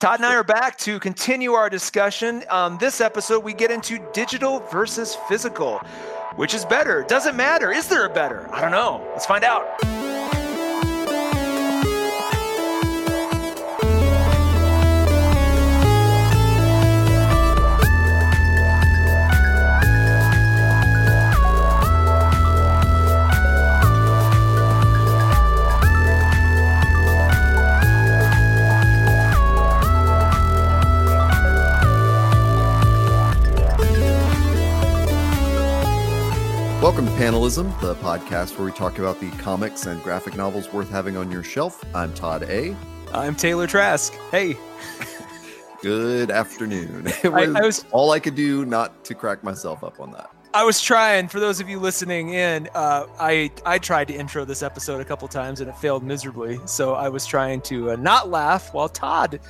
Todd and I are back to continue our discussion. On this episode, we get into digital versus physical. Which is better? Doesn't matter. Is there a better? I don't know. Let's find out. Welcome to Panelism, the podcast where we talk about the comics and graphic novels worth having on your shelf. I'm Todd A. I'm Taylor Trask. Hey. Good afternoon. It was, I, I was all I could do not to crack myself up on that. I was trying. For those of you listening in, uh, I I tried to intro this episode a couple times and it failed miserably. So I was trying to uh, not laugh while Todd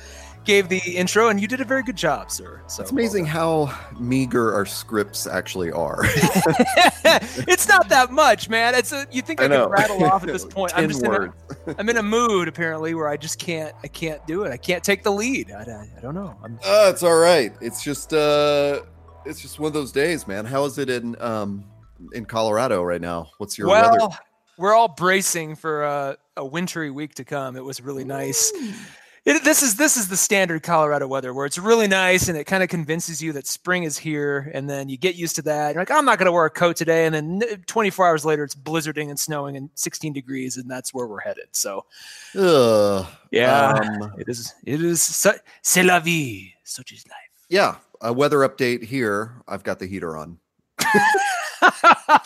gave the intro, and you did a very good job, sir. So it's amazing well how meager our scripts actually are. it's not that much, man. It's a, you think I, I could rattle off at this point. I'm just words. in a, I'm in a mood apparently where I just can't I can't do it. I can't take the lead. I, I, I don't know. I'm, uh, it's all right. It's just uh, it's just one of those days, man. How is it in um in Colorado right now? What's your well? Weather? We're all bracing for a, a wintry week to come. It was really nice. It, this is this is the standard Colorado weather where it's really nice and it kind of convinces you that spring is here, and then you get used to that. You're like, I'm not going to wear a coat today, and then 24 hours later, it's blizzarding and snowing and 16 degrees, and that's where we're headed. So, Ugh, yeah, um, it is. It is. C'est la vie. Such is life. Yeah, a weather update here. I've got the heater on.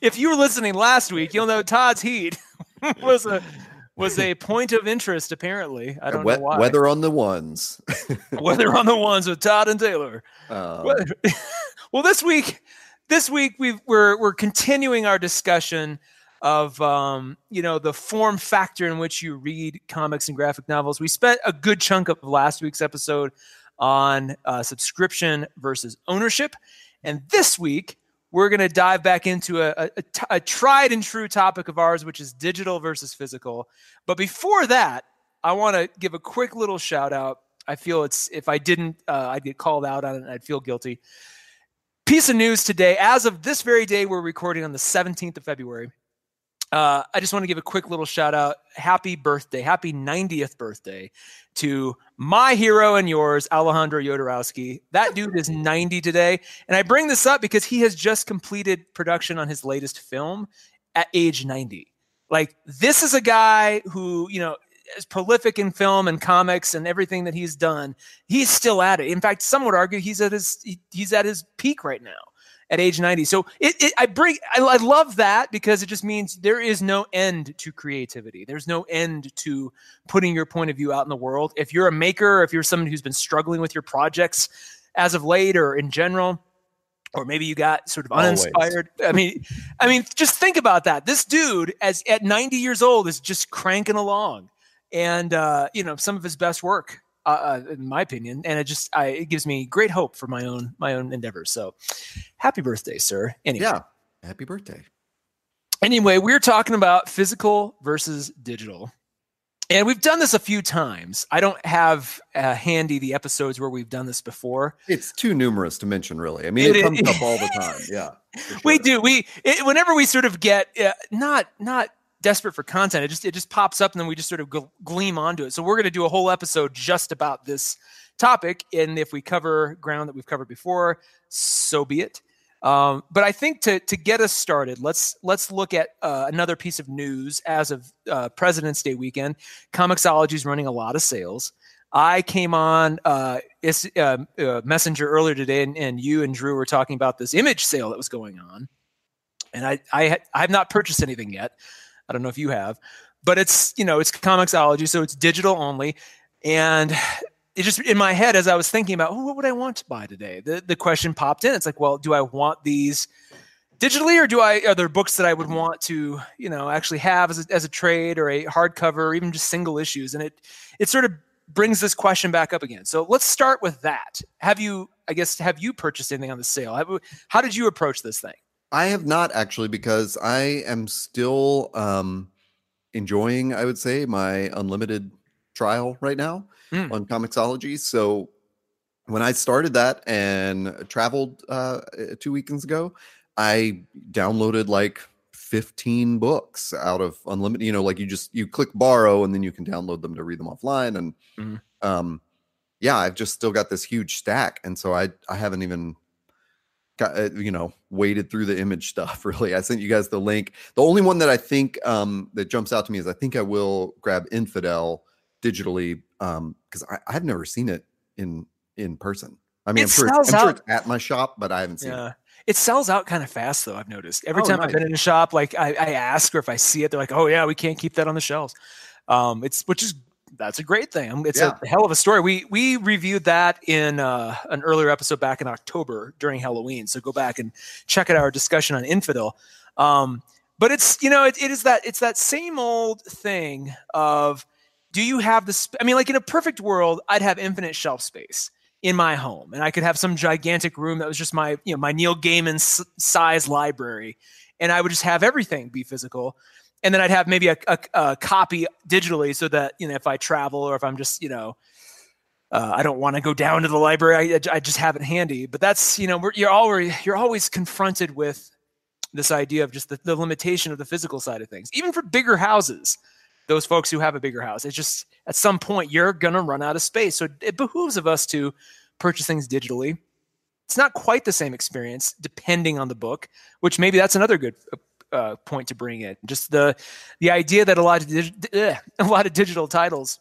if you were listening last week, you'll know Todd's heat was a was a point of interest. Apparently, I don't we- know why. Weather on the ones. weather on the ones with Todd and Taylor. Uh, well, this week, this week we we're we're continuing our discussion of um, you know the form factor in which you read comics and graphic novels. We spent a good chunk of last week's episode on uh, subscription versus ownership, and this week we're going to dive back into a, a, a, tried and true topic of ours, which is digital versus physical. But before that, I want to give a quick little shout out. I feel it's if I didn't, uh, I'd get called out on it. And I'd feel guilty. Piece of news today, as of this very day, we're recording on the 17th of February. Uh, I just want to give a quick little shout out. Happy birthday, happy 90th birthday to my hero and yours, Alejandro Jodorowsky. That dude is 90 today. And I bring this up because he has just completed production on his latest film at age 90. Like, this is a guy who, you know, is prolific in film and comics and everything that he's done. He's still at it. In fact, some would argue he's at his he's at his peak right now at age 90. So it, it I bring I, I, love that because it just means there is no end to creativity. There's no end to putting your point of view out in the world. If you're a maker, if you're someone who's been struggling with your projects as of late or in general, or maybe you got sort of uninspired. Always. I mean, I mean, just think about that. This dude, as at 90 years old, is just cranking along, and uh, you know some of his best work uh, uh, in my opinion, and it just I, it gives me great hope for my own my own endeavors. So, happy birthday, sir! Anyway, yeah, happy birthday. Anyway, we're talking about physical versus digital. And we've done this a few times. I don't have uh, handy the episodes where we've done this before. It's too numerous to mention, really. I mean, it, it comes it, up all the time. Yeah, sure. we do. We it, whenever we sort of get uh, not not desperate for content. It just it just pops up and then we just sort of gleam onto it. So we're going to do a whole episode just about this topic, and if we cover ground that we've covered before, so be it. Um, but I think to to get us started, let's let's look at uh, another piece of news as of uh, President's Day weekend. Comixology is running a lot of sales. I came on uh, uh, uh, Messenger earlier today, and, and, you and Drew were talking about this image sale that was going on. And I I, I have not purchased anything yet. I don't know if you have, but it's you know it's Comixology, so it's digital only, and it just in my head as I was thinking about oh, what would I want to buy today, the the question popped in. It's like, well, do I want these? digitally or do i are there books that i would want to you know actually have as a, as a trade or a hardcover or even just single issues? And it it sort of brings this question back up again. So let's start with that. Have you i guess have you purchased anything on the sale? How, how did you approach this thing I have not actually because I am still um, enjoying, I would say, my unlimited trial right now mm. on Comixology. So when I started that and traveled uh, two weekends ago, I downloaded like 15 books out of unlimited you know like you just you click borrow and then you can download them to read them offline and mm-hmm. um yeah i've just still got this huge stack and so i i haven't even got uh, you know waded through the image stuff really i sent you guys the link the only one that i think um that jumps out to me is i think i will grab infidel digitally um because i've never seen it in in person i mean it i'm, sure, I'm sure it's at my shop but i haven't seen yeah. it it sells out kind of fast though. I've noticed every oh, time nice. I've been in a shop, like I, I, ask or if I see it, they're like, "Oh yeah, we can't keep that on the shelves." Um, it's which is that's a great thing. It's yeah. a hell of a story. We we reviewed that in uh, an earlier episode back in October during Halloween. So go back and check out our discussion on Infidel. Um, but it's you know it, it is that it's that same old thing of do you have this? I mean, like in a perfect world, I'd have infinite shelf space in my home and I could have some gigantic room that was just my, you know, my Neil Gaiman s- size library. And I would just have everything be physical. And then I'd have maybe a, a, a copy digitally so that, you know, if I travel or if I'm just, you know, uh, I don't want to go down to the library. I, I just have it handy. But that's, you know, you're always, you're always confronted with this idea of just the, the limitation of the physical side of things, even for bigger houses those folks who have a bigger house. It's just at some point you're to run out of space. So it behooves of us to purchase things digitally. It's not quite the same experience depending on the book, which maybe that's another good uh, point to bring in. Just the the idea that a lot of dig- a lot of digital titles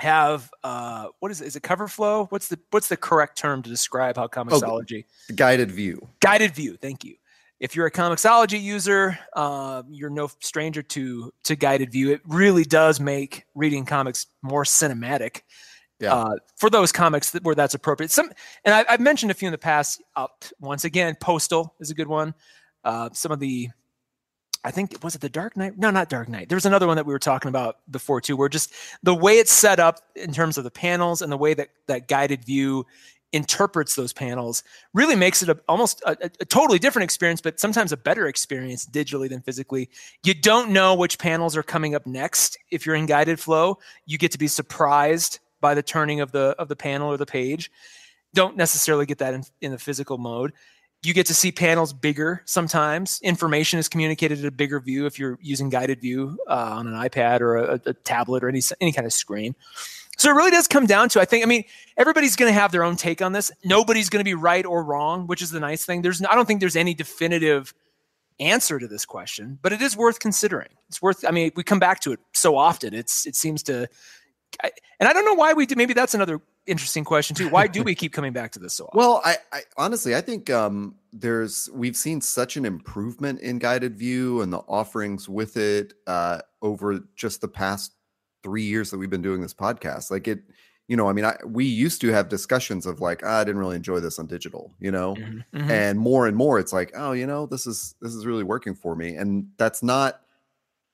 have uh, what is it? Is it cover flow? What's the what's the correct term to describe how Comixology? oh, guided view? Guided view. Thank you if you're a Comixology user, uh, you're no stranger to to guided view. It really does make reading comics more cinematic. Yeah. Uh, for those comics that, where that's appropriate. Some, and I, have mentioned a few in the past. Uh, once again, Postal is a good one. Uh, some of the, I think was it the Dark Knight? No, not Dark Knight. There was another one that we were talking about before too, where just the way it's set up in terms of the panels and the way that that guided view interprets those panels really makes it a, almost a, a, totally different experience but sometimes a better experience digitally than physically you don't know which panels are coming up next if you're in guided flow you get to be surprised by the turning of the of the panel or the page don't necessarily get that in, in the physical mode you get to see panels bigger sometimes information is communicated at a bigger view if you're using guided view uh, on an ipad or a, a tablet or any, any kind of screen so it really does come down to I think I mean everybody's going to have their own take on this. Nobody's going to be right or wrong, which is the nice thing. There's I don't think there's any definitive answer to this question, but it is worth considering. It's worth I mean we come back to it so often. It's it seems to I, and I don't know why we do maybe that's another interesting question too. Why do we keep coming back to this so often? Well, I, I honestly I think um there's we've seen such an improvement in guided view and the offerings with it uh over just the past three years that we've been doing this podcast. Like it, you know, I mean, I, we used to have discussions of like, ah, I didn't really enjoy this on digital, you know, mm-hmm, mm-hmm. and more and more, it's like, oh, you know, this is this is really working for me, and that's not.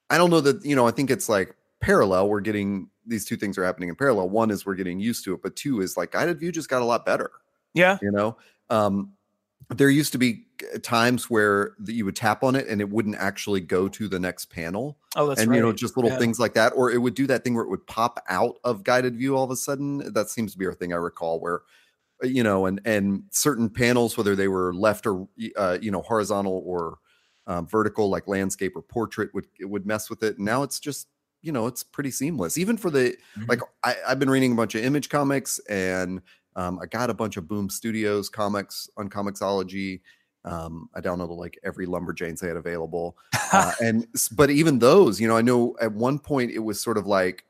I don't know that you know. I think it's like parallel. We're getting these two things are happening in parallel. One is we're getting used to it, but two is like guided view just got a lot better. Yeah, you know. Um, there used to be times where you would tap on it and it wouldn't actually go to the next panel. Oh, that's and right. you know just little yeah. things like that, or it would do that thing where it would pop out of guided view all of a sudden. That seems to be a thing I recall where uh, you know, and and certain panels, whether they were left or uh, you know horizontal or um, vertical, like landscape or portrait, would it would mess with it. And now it's just you know it's pretty seamless. Even for the mm-hmm. like, I, I've been reading a bunch of image comics and um, I got a bunch of Boom Studios comics on Comixology. Um, I downloaded like every Lumberjanes they had available, uh, and but even those, you know, I know at one point it was sort of like,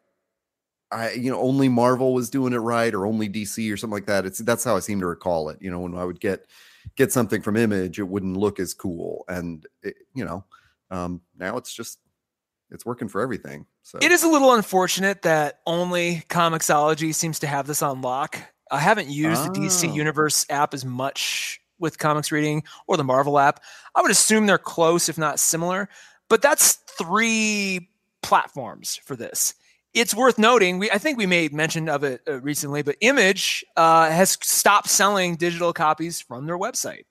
I you know only Marvel was doing it right or only DC or something like that. It's that's how I seem to recall it. You know, when I would get get something from Image, it wouldn't look as cool, and it, you know, um, now it's just it's working for everything. So it is a little unfortunate that only Comixology seems to have this on lock. I haven't used oh. the DC Universe app as much with comics reading or the Marvel app. I would assume they're close, if not similar. But that's three platforms for this. It's worth noting. We I think we made mention of it uh, recently, but Image uh, has stopped selling digital copies from their website.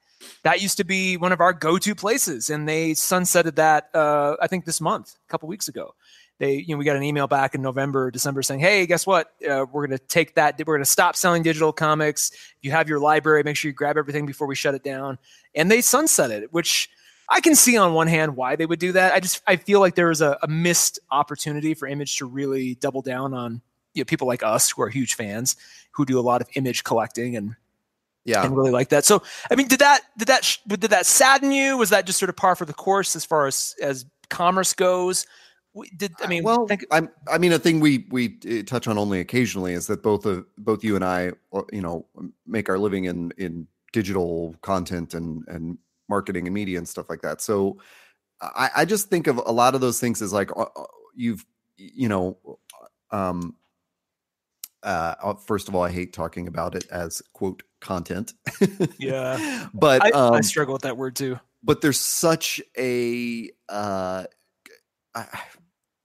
That used to be one of our go-to places, and they sunsetted that. Uh, I think this month, a couple weeks ago they you know we got an email back in November, December saying, "Hey, guess what? Uh, we're going to take that. We're going to stop selling digital comics. You have your library, make sure you grab everything before we shut it down." And they sunset it, which I can see on one hand why they would do that. I just I feel like there was a, a missed opportunity for Image to really double down on you know people like us who are huge fans who do a lot of image collecting and yeah. and really like that. So i mean did that did that did that sadden you? Was that just sort of par for the course as far as as commerce goes? Did i mean well think- I, I mean a thing we we uh, touch on only occasionally is that both of both you and i uh, you know make our living in in digital content and and marketing and media and stuff like that. So i i just think of a lot of those things as like uh, you've you know um uh, first of all, I hate talking about it as quote content. yeah, but I, um, I, struggle with that word too. But there's such a uh, I,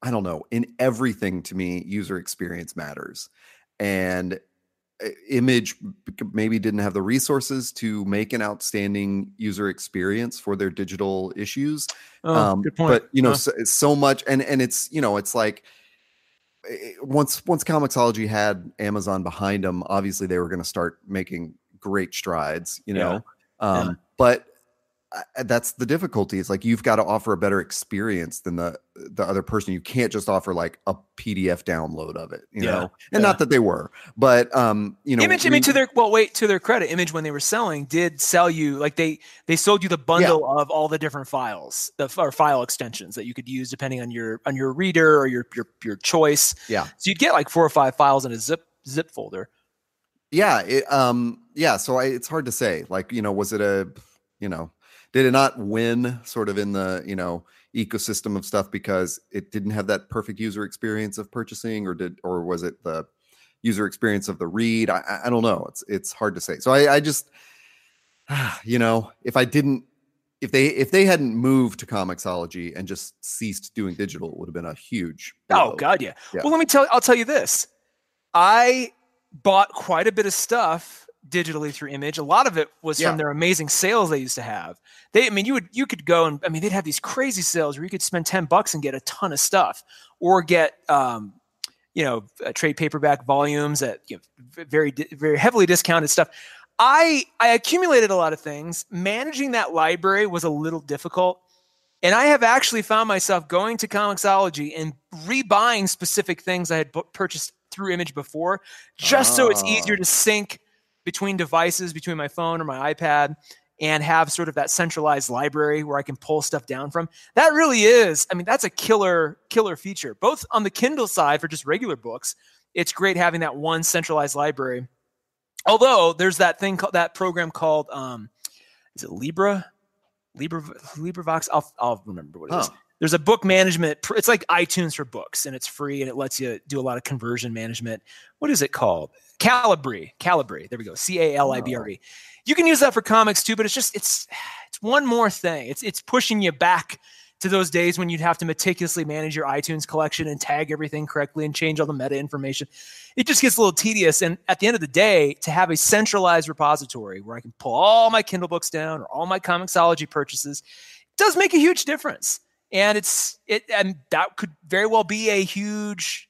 I don't know. In everything to me, user experience matters, and uh, image maybe didn't have the resources to make an outstanding user experience for their digital issues oh, um, but you know so, so, much and and it's you know it's like once once Comixology had Amazon behind them, obviously they were going to start making great strides, you know. Yeah. Um, yeah. But that's the difficulty. It's like you've got to offer a better experience than the the other person. You can't just offer like a PDF download of it, you yeah, know. And yeah. not that they were, but um, you know, Image. We, I mean, to their well, wait to their credit, Image when they were selling did sell you like they they sold you the bundle yeah. of all the different files, the or file extensions that you could use depending on your on your reader or your your your choice. Yeah. So you'd get like four or five files in a zip zip folder. Yeah. It, um. Yeah. So I, it's hard to say. Like you know, was it a you know did it not win sort of in the you know ecosystem of stuff because it didn't have that perfect user experience of purchasing or did or was it the user experience of the read i, I don't know it's it's hard to say so i, I just you know if i didn't if they if they hadn't moved to Comixology and just ceased doing digital it would have been a huge oh god yeah. yeah well let me tell i'll tell you this i bought quite a bit of stuff digitally through image. A lot of it was yeah. from their amazing sales they used to have. They, I mean, you would you could go and I mean they'd have these crazy sales where you could spend ten bucks and get a ton of stuff, or get um, you know trade paperback volumes at you know, very very heavily discounted stuff. I I accumulated a lot of things. Managing that library was a little difficult. And I have actually found myself going to Comixology and rebuying specific things I had purchased through Image before, just so it's easier ah. to sync between devices, between my phone or my iPad, and have sort of that centralized library where I can pull stuff down from. That really is, I mean, that's a killer, killer feature. Both on the Kindle side for just regular books, it's great having that one centralized library. Although there's that thing called that program called um, is it Libra? Libra LibriVox? I'll I'll remember what it huh. is there's a book management it's like itunes for books and it's free and it lets you do a lot of conversion management what is it called calibre calibre there we go c-a-l-i-b-r-e oh. you can use that for comics too but it's just it's it's one more thing. It's it's pushing you back to those days when you'd have to meticulously manage your itunes collection and tag everything correctly and change all the meta information. It just gets a little tedious and at the end of the day to have a centralized repository where i can pull all my kindle books down or all my comixology purchases does make a huge difference. And it's it and that could very well be a huge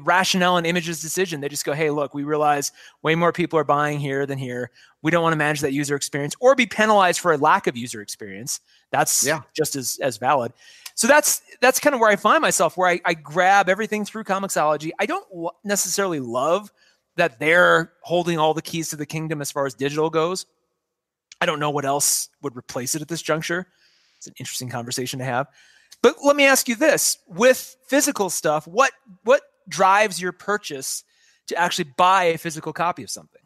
rationale and images decision. They just go hey look we realize way more people are buying here than here. We don't want to manage that user experience or be penalized for a lack of user experience. That's yeah. just as as valid. So that's that's kind of where i find myself where i, I grab everything through comixology. I don't necessarily love that they're holding all the keys to the kingdom as far as digital goes. I don't know what else would replace it at this juncture. It's an interesting conversation to have. But let me ask you this: with physical stuff, what what drives your purchase to actually buy a physical copy of something?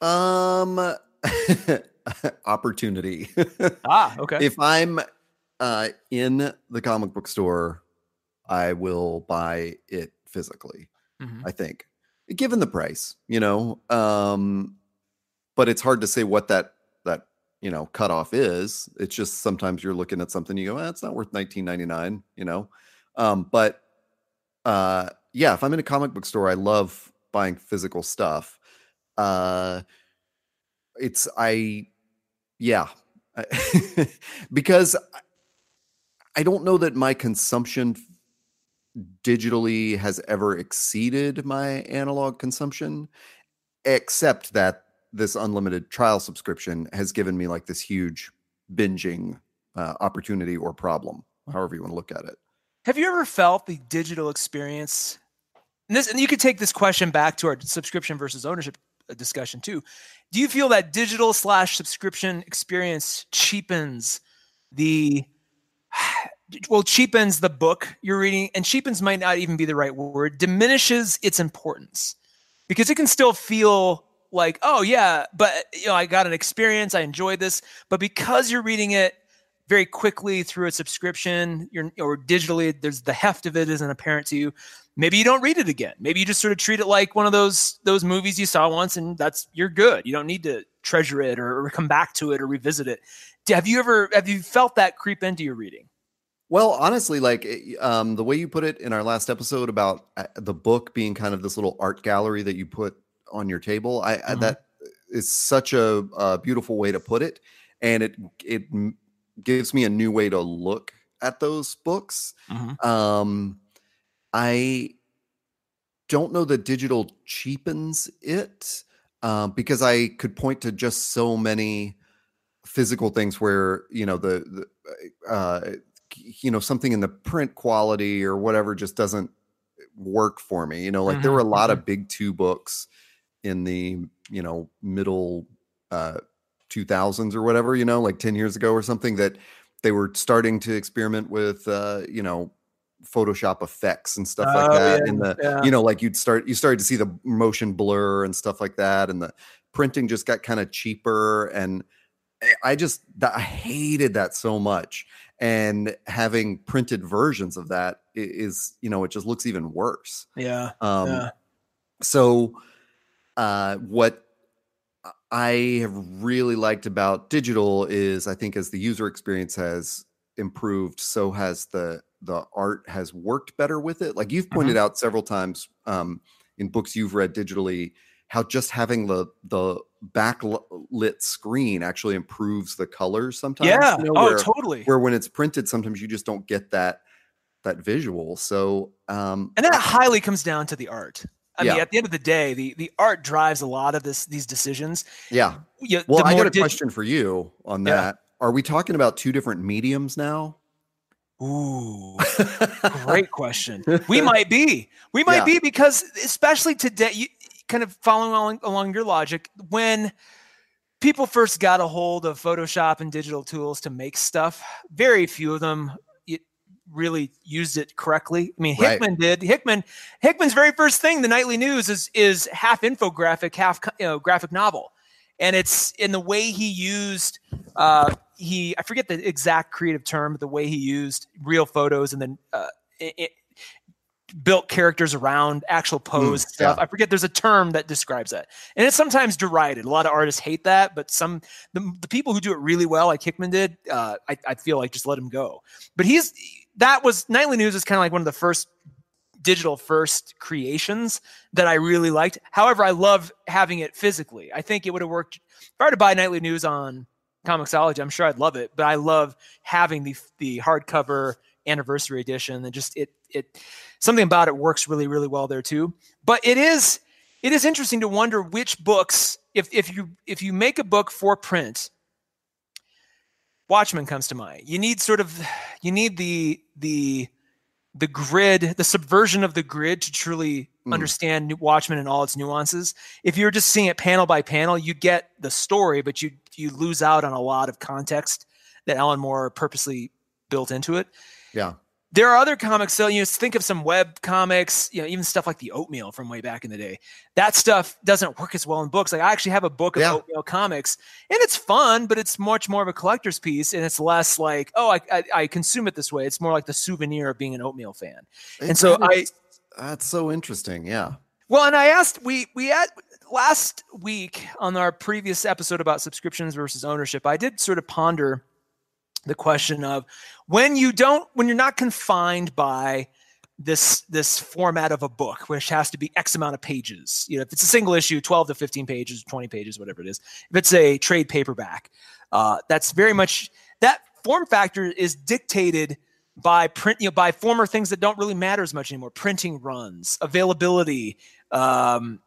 Um, opportunity. ah, okay. If I'm uh, in the comic book store, I will buy it physically. Mm-hmm. I think, given the price, you know. Um, but it's hard to say what that that you know cutoff is. It's just sometimes you're looking at something you go, eh, it's not worth 19.99, you know. Um, but uh, yeah, if I'm in a comic book store, I love buying physical stuff. Uh, it's I, yeah, because I don't know that my consumption digitally has ever exceeded my analog consumption, except that this unlimited trial subscription has given me like this huge binging uh, opportunity or problem, however you want to look at it. Have you ever felt the digital experience? And this, and you could take this question back to our subscription versus ownership uh, discussion too. Do you feel that digital slash subscription experience cheapens the well cheapens the book you're reading and cheapens might not even be the right word diminishes its importance because it can still feel like oh yeah but you know i got an experience i enjoyed this but because you're reading it very quickly through a subscription you're, or digitally there's the heft of it isn't apparent to you. Maybe you don't read it again. Maybe you just sort of treat it like one of those those movies you saw once and that's you're good. You don't need to treasure it or, or come back to it or revisit it. Have you ever have you felt that creep into your reading? Well, honestly, like eh, um, the way you put it in our last episode about uh, the book being kind of this little art gallery that you put on your table, I, mm-hmm. I that is such a, a, beautiful way to put it, and it it gives me a new way to look at those books. Mm-hmm. Um, I don't know that digital cheapens it um, because I could point to just so many physical things where you know the, the uh, you know something in the print quality or whatever just doesn't work for me you know like mm-hmm. there were a lot mm-hmm. of big two books in the you know middle uh 2000s or whatever you know like 10 years ago or something that they were starting to experiment with uh you know photoshop effects and stuff like oh, that yeah, in the yeah. you know like you'd start you started to see the motion blur and stuff like that and the printing just got kind of cheaper and i just i hated that so much and having printed versions of that is you know it just looks even worse yeah um yeah. so uh what i have really liked about digital is i think as the user experience has improved so has the the art has worked better with it like you've pointed mm-hmm. out several times um in books you've read digitally how just having the the backlit screen actually improves the colors sometimes. Yeah. You know, oh, where, totally. Where when it's printed, sometimes you just don't get that that visual. So um and that highly comes down to the art. I yeah. mean, at the end of the day, the the art drives a lot of this these decisions. Yeah. You, well, I got a question for you on that. Yeah. Are we talking about two different mediums now? Ooh, great question. We might be. We might yeah. be because, especially today, you, kind of following along, along your logic, when people first got a hold of Photoshop and digital tools to make stuff, very few of them really used it correctly. I mean, Hickman right. did. Hickman Hickman's very first thing, the nightly news, is is half infographic, half you know, graphic novel, and it's in the way he used. Uh, he I forget the exact creative term, but the way he used real photos and then uh, it, built characters around actual pose mm, stuff. Yeah. I forget there's a term that describes that. And it's sometimes derided. A lot of artists hate that, but some the, the people who do it really well, like Hickman did, uh, I, I feel like just let him go. But he's that was nightly news is kind of like one of the first digital first creations that I really liked. However, I love having it physically. I think it would have worked if I were to buy nightly news on Comixology, I'm sure I'd love it, but I love having the the hardcover anniversary edition and just it it something about it works really really well there too but it is it is interesting to wonder which books if if you if you make a book for print watchmen comes to mind. You need sort of you need the the the grid the subversion of the grid to truly mm. understand watchmen and all its nuances. If you're just seeing it panel by panel you get the story but you you lose out on a lot of context that alan moore purposely built into it. Yeah there are other comics, so you know, think of some web comics, you know, even stuff like the Oatmeal from way back in the day. That stuff doesn't work as well in books. Like I actually have a book of yeah. Oatmeal comics, and it's fun, but it's much more of a collector's piece, and it's less like, oh, I, I, I consume it this way. It's more like the souvenir of being an Oatmeal fan. It, and so I, that's so interesting. Yeah. Well, and I asked we we had last week on our previous episode about subscriptions versus ownership. I did sort of ponder the question of when you don't when you're not confined by this this format of a book which has to be x amount of pages you know if it's a single issue 12 to 15 pages 20 pages whatever it is if it's a trade paperback uh, that's very much that form factor is dictated by print, you know, by former things that don't really matter as much anymore. Printing runs, availability, um,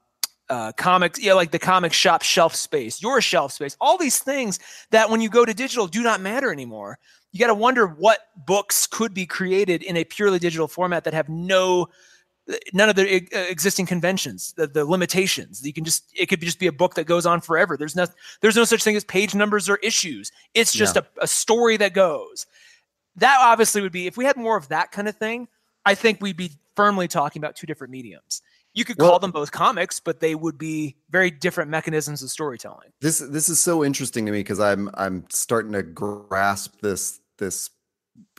uh, comics, yeah, like the comic shop shelf space, your shelf space, all these things that when you go to digital do not matter anymore. You got to wonder what books could be created in a purely digital format that have no none of the existing conventions, the, the limitations. You can just it could just be a book that goes on forever. There's no there's no such thing as page numbers or issues. It's just yeah. a, a story that goes. That obviously would be if we had more of that kind of thing. I think we'd be firmly talking about two different mediums. You could call them both comics, but they would be very different mechanisms of storytelling. This this is so interesting to me because I'm I'm starting to grasp this this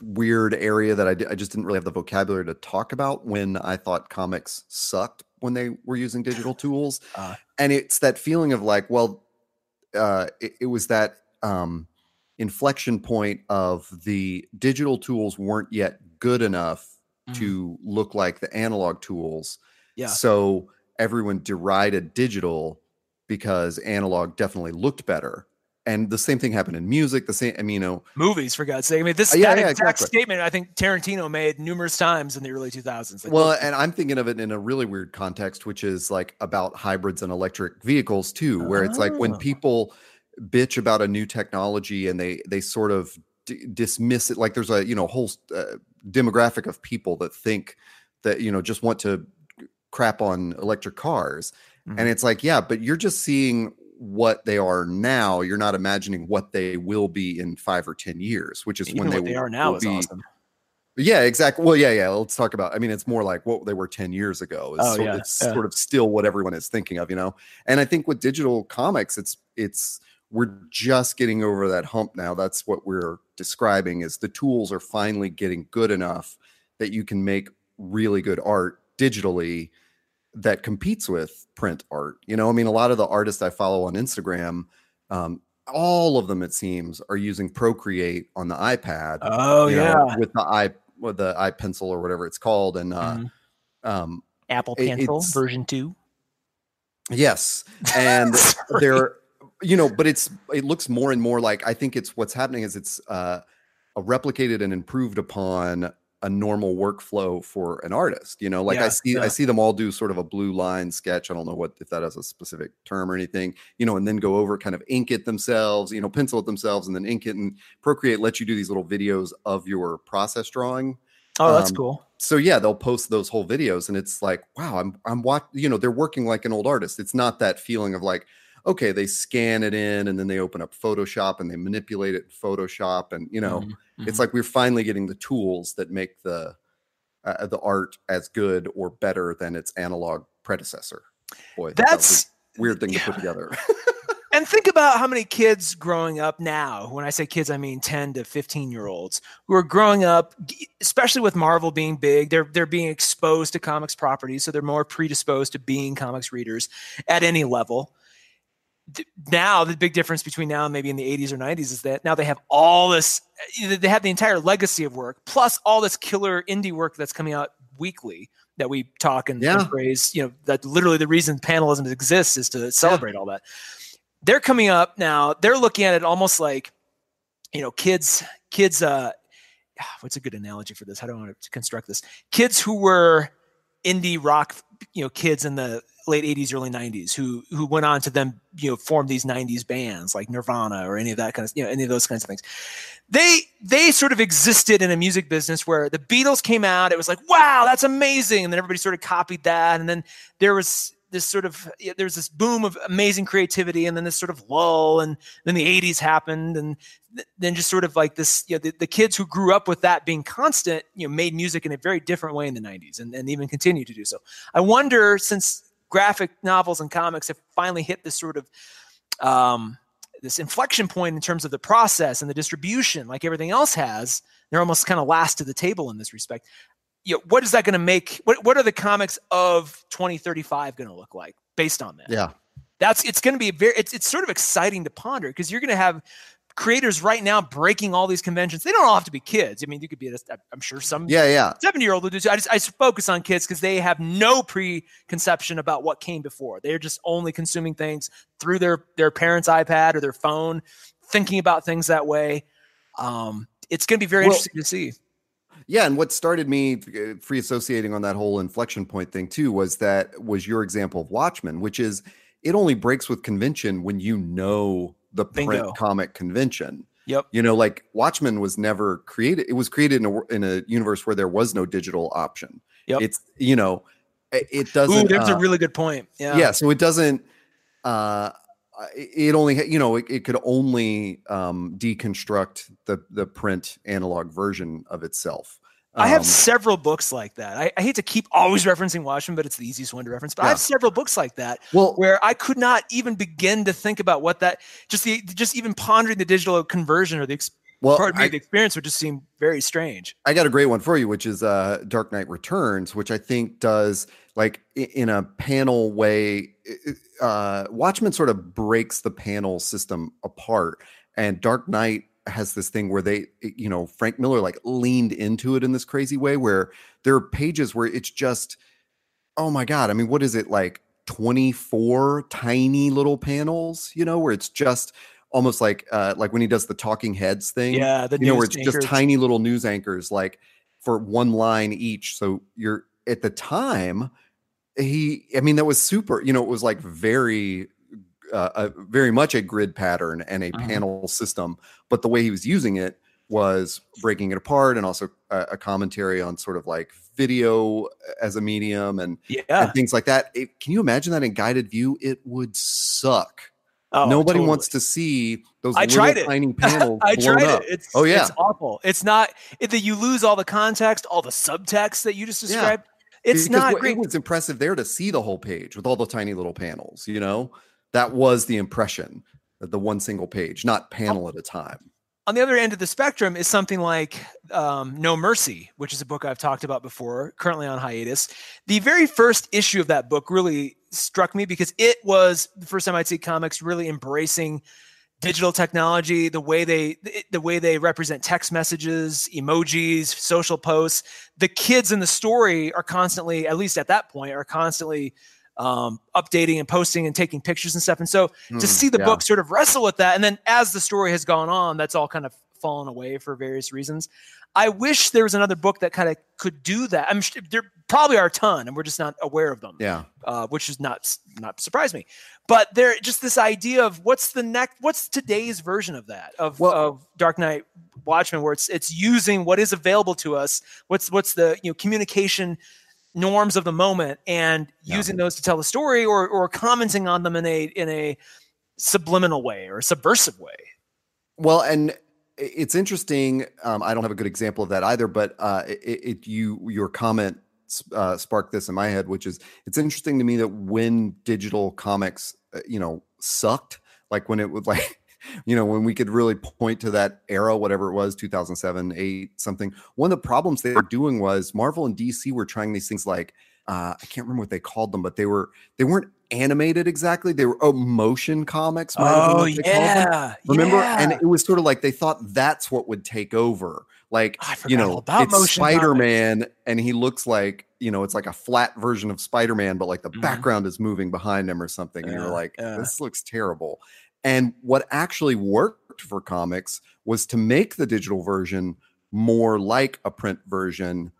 weird area that I, I just didn't really have the vocabulary to talk about when I thought comics sucked when they were using digital tools. Uh, and it's that feeling of like, well, uh, it, it was that um, inflection point of the digital tools weren't yet good enough mm. to look like the analog tools. Yeah. So everyone derided digital because analog definitely looked better and the same thing happened in music. The same, I mean, you know, movies for God's sake. I mean, this uh, yeah, yeah, exact exactly. statement I think Tarantino made numerous times in the early 2000s. Like, well, and I'm thinking of it in a really weird context, which is like about hybrids and electric vehicles too, where oh. it's like when oh. people bitch about a new technology and they they sort of d- dismiss it, like there's a you know whole uh, demographic of people that think that you know just want to crap on electric cars. Mm-hmm. And it's like, yeah, but you're just seeing what they are now, you're not imagining what they will be in five or ten years, which is Even when they, they are now is be, awesome. Yeah, exactly. Well, yeah, yeah. Let's talk about. I mean, it's more like what they were ten years ago. It's, oh, sort, yeah, it's yeah. sort of still what everyone is thinking of, you know. And I think with digital comics, it's it's we're just getting over that hump now. That's what we're describing. Is the tools are finally getting good enough that you can make really good art digitally that competes with print art. You know, I mean, a lot of the artists I follow on Instagram, um, all of them it seems are using Procreate on the iPad. Oh yeah, know, with the i with the iPencil or whatever it's called, and uh, mm-hmm. um, Apple Pencil version two. Yes, and they're you know, but it's it looks more and more like I think it's what's happening is it's uh, a replicated and improved upon a normal workflow for an artist you know like yeah, i see yeah. i see them all do sort of a blue line sketch i don't know what if that has a specific term or anything you know and then go over kind of ink it themselves you know pencil it themselves and then ink it and procreate lets you do these little videos of your process drawing. Oh that's um, cool. so yeah they'll post those whole videos and it's like wow i'm i'm watching you know they're working like an old artist. It's not that feeling of like okay they scan it in and then they open up photoshop and they manipulate it in photoshop and you know mm-hmm Mm-hmm. It's like we're finally getting the tools that make the uh, the art as good or better than its analog predecessor. Boy, that's that weird thing yeah. to put together. and think about how many kids growing up now when i say kids i mean 10 to 15 year olds who are growing up especially with marvel being big they're they're being exposed to comics properties so they're more predisposed to being comics readers at any level now the big difference between now and maybe in the 80s or 90s is that now they have all this they have the entire legacy of work plus all this killer indie work that's coming out weekly that we talk and, yeah. and praise you know that literally the reason panelism exists is to celebrate yeah. all that they're coming up now they're looking at it almost like you know kids kids uh what's a good analogy for this how do i want to construct this kids who were indie rock you know kids in the late 80s early 90s who who went on to then you know form these 90s bands like nirvana or any of that kind of you know any of those kinds of things. They they sort of existed in a music business where the beatles came out it was like wow that's amazing and then everybody sort of copied that and then there was this sort of there's this boom of amazing creativity and then this sort of lull and then the 80s happened and then just sort of like this you know the, the kids who grew up with that being constant you know made music in a very different way in the 90s and, and even continue to do so. I wonder since graphic novels and comics have finally hit this sort of um, this inflection point in terms of the process and the distribution, like everything else has. They're almost kind of last to the table in this respect. You know, what is that going to make? What What are the comics of 2035 going to look like based on that? Yeah, that's it's going to be very. It's it's sort of exciting to ponder because you're going to have creators right now breaking all these conventions. They don't all have to be kids. I mean, you could be, a, I'm sure some yeah, yeah. 70 year old would do. I just, I just focus on kids because they have no preconception about what came before. They're just only consuming things through their, their parents' iPad or their phone, thinking about things that way. Um, it's going to be very well, interesting to see. Yeah, and what started me uh, free associating on that whole inflection point thing too was that was your example of Watchmen, which is it only breaks with convention when you know the print Bingo. comic convention. Yep. You know, like Watchmen was never created. It was created in a, in a universe where there was no digital option. Yep. It's you know, it, doesn't. Ooh, that's uh, a really good point. Yeah. Yeah. So it doesn't. Uh, it only you know it, it could only um, deconstruct the the print analog version of itself. I have um, several books like that. I, I, hate to keep always referencing Watchmen, but it's the easiest one to reference. But yeah. I have several books like that well, where I could not even begin to think about what that just the just even pondering the digital conversion or the well, pardon me, I, the experience would just seem very strange. I got a great one for you, which is uh, Dark Knight Returns, which I think does like in a panel way. Uh, Watchmen sort of breaks the panel system apart, and Dark Knight has this thing where they, you know, Frank Miller like leaned into it in this crazy way where there are pages where it's just, oh my God. I mean, what is it like 24 tiny little panels, you know, where it's just almost like uh like when he does the talking heads thing. Yeah, the you know, where it's anchors. just tiny little news anchors like for one line each. So you're at the time, he I mean, that was super, you know, it was like very uh, a, very much a grid pattern and a uh-huh. panel system, but the way he was using it was breaking it apart and also a, a commentary on sort of like video as a medium and, yeah. and things like that. It, can you imagine that in guided view? It would suck. Oh, Nobody totally. wants to see those I tried it. tiny panels. I tried up. it. It's, oh yeah, it's awful. It's not that you lose all the context, all the subtext that you just described. Yeah. It's because not great. It was impressive there to see the whole page with all the tiny little panels. You know, that was the impression of the one single page, not panel at a time. On the other end of the spectrum is something like um, No Mercy, which is a book I've talked about before, currently on hiatus. The very first issue of that book really struck me because it was the first time I'd see comics really embracing digital technology, the way they the way they represent text messages, emojis, social posts. The kids in the story are constantly, at least at that point, are constantly um, updating and posting and taking pictures and stuff. And so mm, to see the yeah. book sort of wrestle with that, and then as the story has gone on, that's all kind of fallen away for various reasons. I wish there was another book that kind of could do that. I'm sure there probably are a ton, and we're just not aware of them. Yeah, uh, which is not not surprise me. But there, just this idea of what's the next, what's today's version of that of, well, of Dark Knight Watchmen, where it's it's using what is available to us. What's what's the you know communication norms of the moment and yeah. using those to tell the story or or commenting on them in a in a subliminal way or subversive way. Well, and it's interesting. Um, I don't have a good example of that either, but uh, it, it, you your comment uh, sparked this in my head, which is it's interesting to me that when digital comics, uh, you know, sucked, like when it was like you know, when we could really point to that era, whatever it was, 2007, 8, something. One of the problems they were doing was Marvel and DC were trying these things like uh, I can't remember what they called them, but they were they weren't animated exactly. They were oh, motion comics. Oh yeah, remember? Yeah. And it was sort of like they thought that's what would take over. Like you know, it's Spider Man, and he looks like you know, it's like a flat version of Spider Man, but like the mm-hmm. background is moving behind him or something. And you're like, this looks terrible. And what actually worked for comics was to make the digital version more like a print version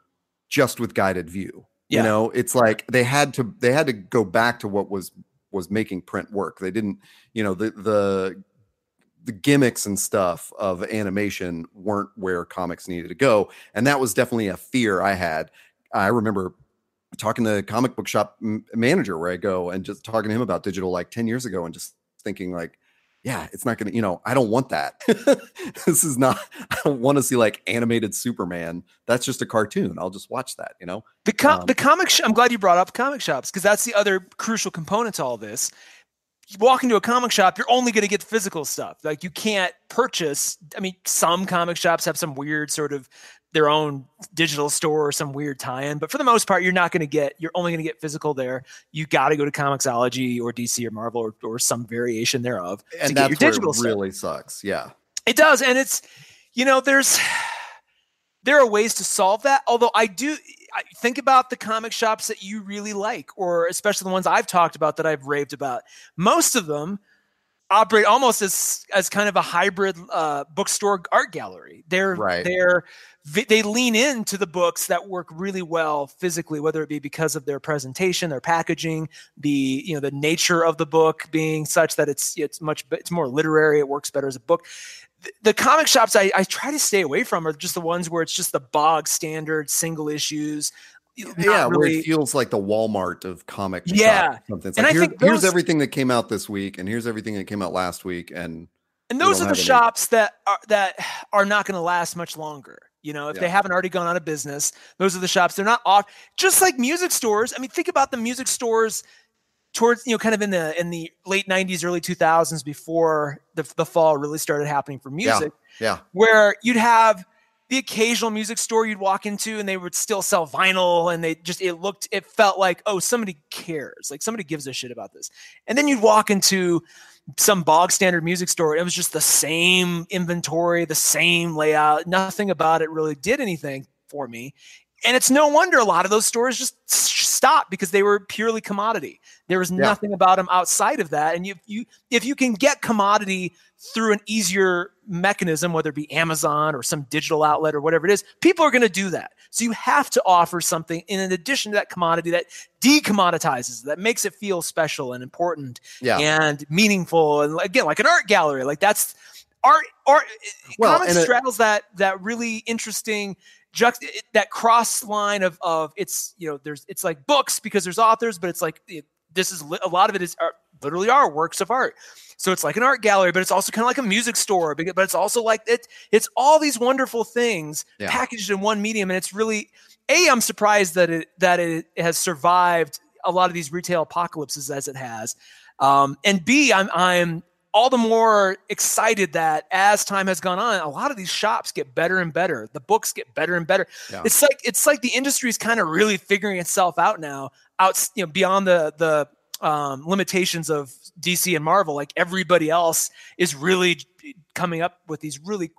just with guided view. Yeah. You know, it's like they had to they had to go back to what was was making print work. They didn't, you know, the the the gimmicks and stuff of animation weren't where comics needed to go. And that was definitely a fear I had. I remember talking to the comic book shop manager where I go and just talking to him about digital like 10 years ago and just thinking like yeah, it's not going to, you know, I don't want that. this is not, I don't want to see like animated Superman. That's just a cartoon. I'll just watch that, you know? The, com- um, the comic, sh- I'm glad you brought up comic shops because that's the other crucial component to all this. You walk into a comic shop, you're only going to get physical stuff. Like you can't purchase. I mean, some comic shops have some weird sort of their own digital store or some weird tie-in. But for the most part, you're not going to get. You're only going to get physical there. You got to go to Comixology or DC or Marvel or, or some variation thereof and to get your digital stuff. Really sucks. Yeah, it does, and it's you know there's there are ways to solve that. Although I do I think about the comic shops that you really like, or especially the ones I've talked about that I've raved about. Most of them operate almost as as kind of a hybrid uh, bookstore art gallery. They're right. they're they lean into the books that work really well physically, whether it be because of their presentation, their packaging, the you know the nature of the book being such that it's it's much it's more literary. It works better as a book. The, the comic shops I, I try to stay away from are just the ones where it's just the bog standard single issues yeah, really... where it feels like the Walmart of comic. Yeah, something. It's and like, I think those... here's everything that came out this week, and here's everything that came out last week, and and those are the any... shops that are that are not going to last much longer. You know, if yeah. they haven't already gone out of business, those are the shops. They're not off. Just like music stores. I mean, think about the music stores towards you know kind of in the in the late 90s early 2000s before the, the fall really started happening for music yeah, yeah. where you'd have the occasional music store you'd walk into and they would still sell vinyl and they just it looked it felt like oh somebody cares. Like somebody gives a shit about this. And then you'd walk into some bog standard music store it was just the same inventory the same layout nothing about it really did anything for me. And it's no wonder a lot of those stores just stopped because they were purely commodity there was yeah. nothing about them outside of that and you, you if you can get commodity through an easier mechanism, whether it be Amazon or some digital outlet or whatever it is, people are going to do that. So you have to offer something in addition to that commodity that decommoditizes, that makes it feel special and important yeah. and meaningful. And again, like an art gallery, like that's art. Art eh, well, comics straddles that that really interesting juxt eh, that cross line of of it's you know there's it's like books because there's authors, but it's like it, this is a lot of it is art, literally are works of art. So it's like an art gallery, but it's also kind of like a music store. But it's also like it. It's all these wonderful things yeah. packaged in one medium, and it's really a. I'm surprised that it that it has survived a lot of these retail apocalypses as it has, um, and b. I'm I'm all the more excited that as time has gone on, a lot of these shops get better and better. The books get better and better. Yeah. It's like it's like the industry is kind of really figuring itself out now, out you know beyond the the um, limitations of DC and Marvel, like everybody else is really coming up with these really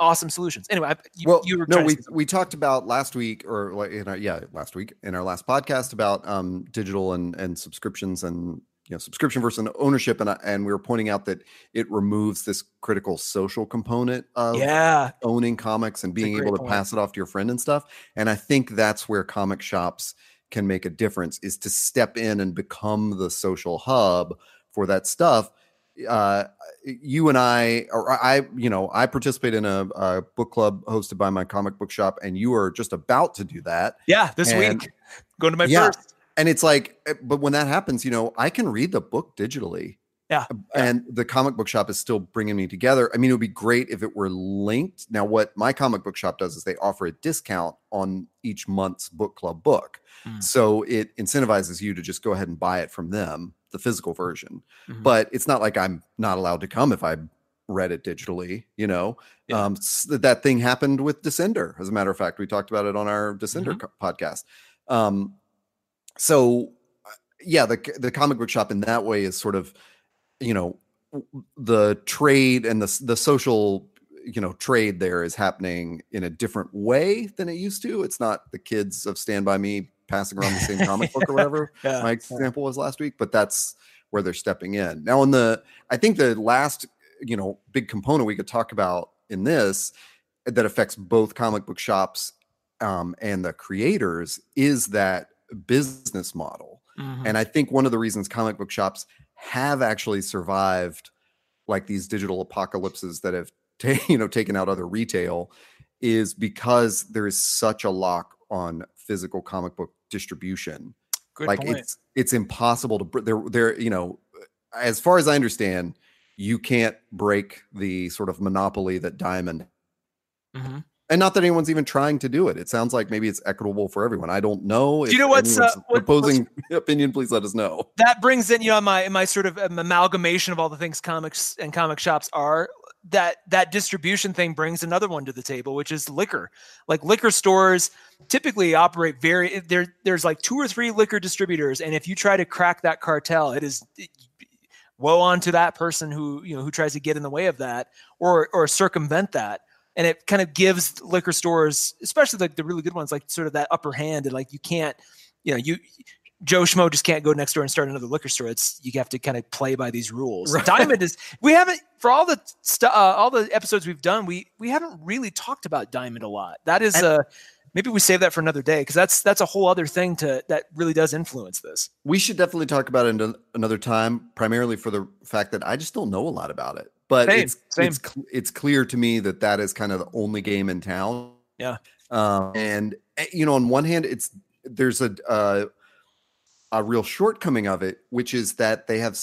awesome solutions. Anyway, you, well, you were no, we we talked about last week or in our, yeah last week in our last podcast about um, digital and and subscriptions and you know subscription versus ownership and and we were pointing out that it removes this critical social component of yeah owning comics and being able to point. pass it off to your friend and stuff. And I think that's where comic shops can make a difference is to step in and become the social hub for that stuff uh, you and I, or I, you know, I participate in a, a, book club hosted by my comic book shop, and you are just about to do that. Yeah, this and, week, going to my yeah, first. And it's like, eh, but when that happens, you know, I can read the book digitally. Yeah. And the comic book shop is still bringing me together. I mean, it would be great if it were linked. Now, what my comic book shop does is they offer a discount on each month's book club book. Mm. So it incentivizes you to just go ahead and buy it from them, the physical version. Mm-hmm. But it's not like I'm not allowed to come if I read it digitally, you know. Yeah. Um, that thing happened with Descender. As a matter of fact, we talked about it on our Descender mm-hmm. co- podcast. Um, so uh, yeah, the the comic book shop in that way is sort of, you know, the trade and the the social you know trade there is happening in a different way than it used to. It's not the kids of Stand by Me passing around the same comic book or whatever yeah, my example was last week, but that's where they're stepping in. Now in the I think the last, you know, big component we could talk about in this that affects both comic book shops um, and the creators is that business model. Mm-hmm. And I think one of the reasons comic book shops have actually survived like these digital apocalypses that have ta- you know taken out other retail is because there is such a lock on physical comic book distribution. Good like point. it's it's impossible to there there you know as far as I understand, you can't break the sort of monopoly that Diamond. Mm-hmm. And not that anyone's even trying to do it. It sounds like maybe it's equitable for everyone. I don't know. Do you know what's uh, what, opposing what's, opinion? Please let us know. That brings in you know my my sort of amalgamation of all the things comics and comic shops are that that distribution thing brings another one to the table, which is liquor. Like liquor stores typically operate very there. There's like two or three liquor distributors, and if you try to crack that cartel, it is woe on to that person who you know who tries to get in the way of that or or circumvent that. And it kind of gives liquor stores, especially like the really good ones, like sort of that upper hand, and like you can't, you know, you Joe Schmo just can't go next door and start another liquor store. It's you have to kind of play by these rules. Right. Diamond is we haven't for all the stuff uh, all the episodes we've done we we haven't really talked about Diamond a lot. That is a uh, maybe we save that for another day because that's that's a whole other thing to that really does influence this. We should definitely talk about it another time, primarily for the fact that I just don't know a lot about it. But same, it's same. it's it's clear to me that that is kind of the only game in town. Yeah. Um, and eh, you know, on one hand, it's there's a uh, a real shortcoming of it, which is that they have,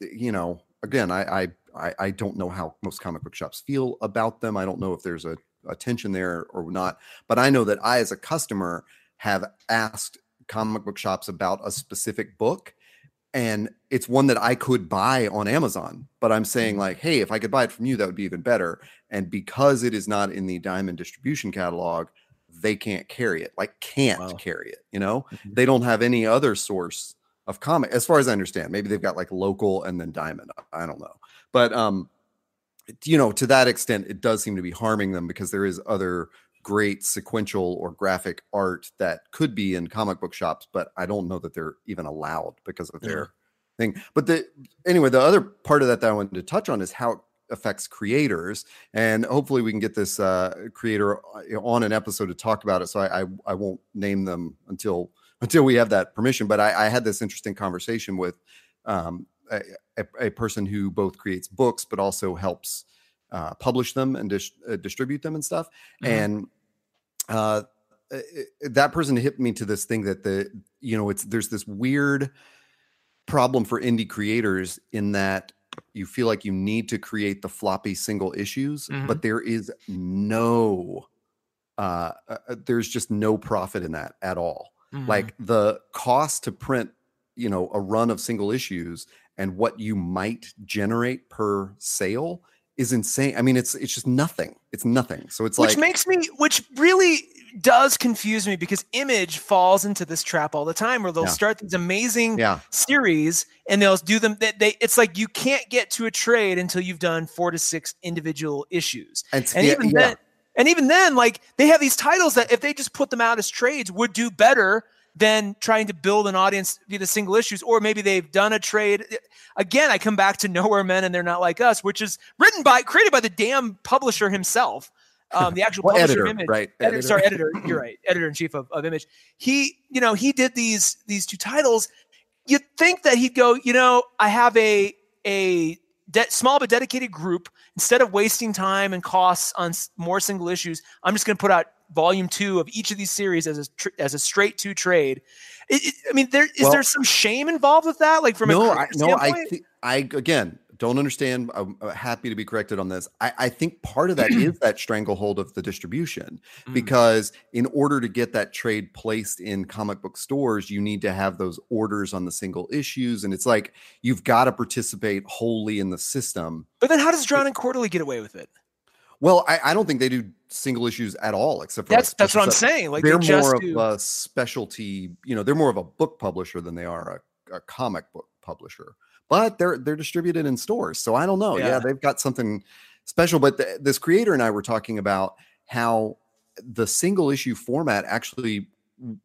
you know, again, I I I don't know how most comic book shops feel about them. I don't know if there's a, a tension there or not, but I know that I, as a customer, have asked comic book shops about a specific book and it's one that I could buy on Amazon. But I'm saying, mm-hmm. like, hey, if I could buy it from you, that would be even better. And because it is not in the Diamond distribution catalog, they can't carry it. Like, can't wow. carry it. You know, mm-hmm. they don't have any other source of comic, as far as I understand. Maybe they've got like local and then Diamond. I don't know, but um, you know, to that extent, it does seem to be harming them because there is other great sequential or graphic art that could be in comic book shops, but I don't know that they're even allowed because of their thing. But the anyway, the other part of that that I wanted to touch on is how it affects creators, and hopefully we can get this uh, creator uh, on an episode to talk about it. So I I, I won't name them until until we have that permission. But I, I had this interesting conversation with um, a, a, person who both creates books but also helps uh, publish them and dis- uh, distribute them and stuff. Mm-hmm. And uh, that person hit me to this thing that the you know it's there's this weird problem for indie creators in that you feel like you need to create the floppy single issues, mm-hmm. but there is no uh, uh, uh, there's just no profit in that at all. Mm-hmm. Like the cost to print, you know, a run of single issues and what you might generate per sale is insane. I mean, it's it's just nothing. It's nothing. So it's which like which makes me which really does confuse me because Image falls into this trap all the time where they'll yeah. start these amazing yeah. series and they'll do them. They, they, it's like you can't get to a trade until you've done four to six individual issues, and, and yeah, even then, and even then, like they have these titles that if they just put them out as trades would do better than trying to build an audience via the single issues, or maybe they've done a trade. Again, I come back to Nowhere Men and They're Not Like Us, which is written by, created by the damn publisher himself. Um, the actual well, publisher editor, Image, right? Editor. Editor, sorry, editor. You're right, editor in chief of, of Image. He, you know, he did these these two titles. You'd think that he'd go, you know, I have a a de- small but dedicated group. Instead of wasting time and costs on more single issues, I'm just going to put out volume two of each of these series as a tr- as a straight to trade. It, it, I mean, there is well, there some shame involved with that? Like from no, a I, no, I th- I again don't understand. I'm happy to be corrected on this. I, I think part of that is that stranglehold of the distribution, mm. because in order to get that trade placed in comic book stores, you need to have those orders on the single issues, and it's like you've got to participate wholly in the system. But then, how does Drawn and Quarterly get away with it? Well, I, I, don't think they do single issues at all, except for that's like that's what I'm saying. Like they're they more do... of a specialty. You know, they're more of a book publisher than they are a, a comic book publisher. But they're they're distributed in stores, so I don't know. Yeah, yeah they've got something special. But the, this creator and I were talking about how the single issue format actually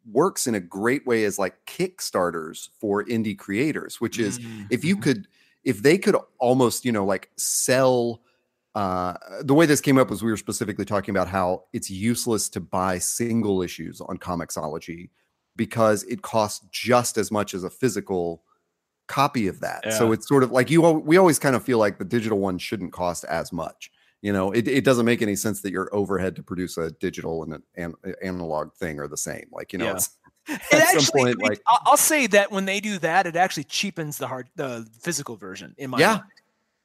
works in a great way as like kickstarters for indie creators which is mm-hmm. if you mm-hmm. could if they could almost you know like sell uh, the way this came up was we were specifically talking about how it's useless to buy single issues on Comixology because it costs just as much as a physical copy of that. Yeah. So it's sort of like you. We always kind of feel like the digital one shouldn't cost as much. You know, it, it doesn't make any sense that your overhead to produce a digital and an, analog thing are the same. Like you know, yeah. it actually, point, like I'll say that when they do that, it actually cheapens the hard the physical version in my yeah. Mind.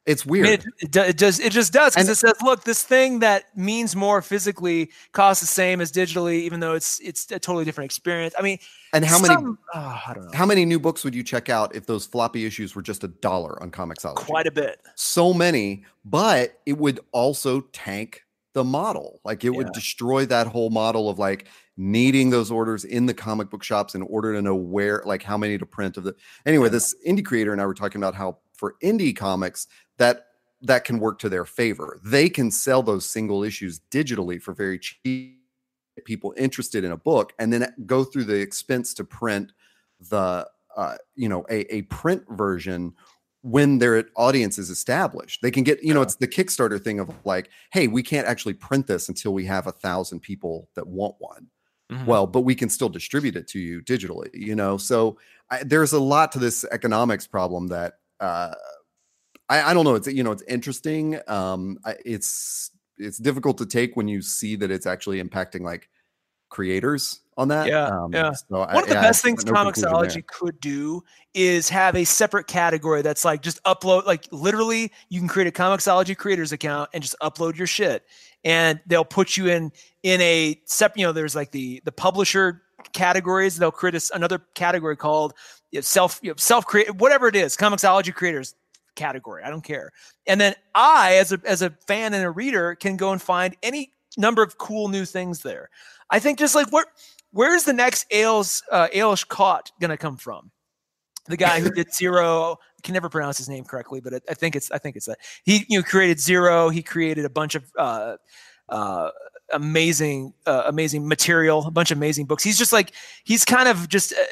It's weird. It, it, it, does. It just does because it says, "Look, this thing that means more physically costs the same as digitally, even though it's it's a totally different experience." I mean, and how some, many? Oh, I don't know. How many new books would you check out if those floppy issues were just a dollar on Comixology? Quite a bit. So many, but it would also tank the model. Like it yeah. would destroy that whole model of like needing those orders in the comic book shops in order to know where, like how many to print of the. Anyway, this indie creator and I were talking about how for indie comics that that can work to their favor. They can sell those single issues digitally for very cheap people interested in a book and then go through the expense to print the uh, you know a, a print version when their audience is established. They can get, you know, it's the Kickstarter thing of like, hey, we can't actually print this until we have a thousand people that want one. Mm-hmm. Well, but we can still distribute it to you digitally, you know. So I, there's a lot to this economics problem that uh, I, I don't know. It's you know, it's interesting. Um, I, it's it's difficult to take when you see that it's actually impacting like creators on that. Yeah, um, yeah. So One I, of the yeah, best things no Comixology could do is have a separate category that's like just upload, like literally, you can create a Comixology creators account and just upload your shit, and they'll put you in in a separate. You know, there's like the the publisher categories. They'll create another category called you know, self you know, self create whatever it is, Comixology creators category. I don't care. And then I, as a as a fan and a reader, can go and find any number of cool new things there. I think just like where where's the next Ales uh, Ales Kot gonna come from? The guy who did Zero, I can never pronounce his name correctly, but I, I, think it's I think it's that he you know created Zero. He created a bunch of uh, uh, amazing uh, amazing material, a bunch of amazing books. He's just like he's kind of just a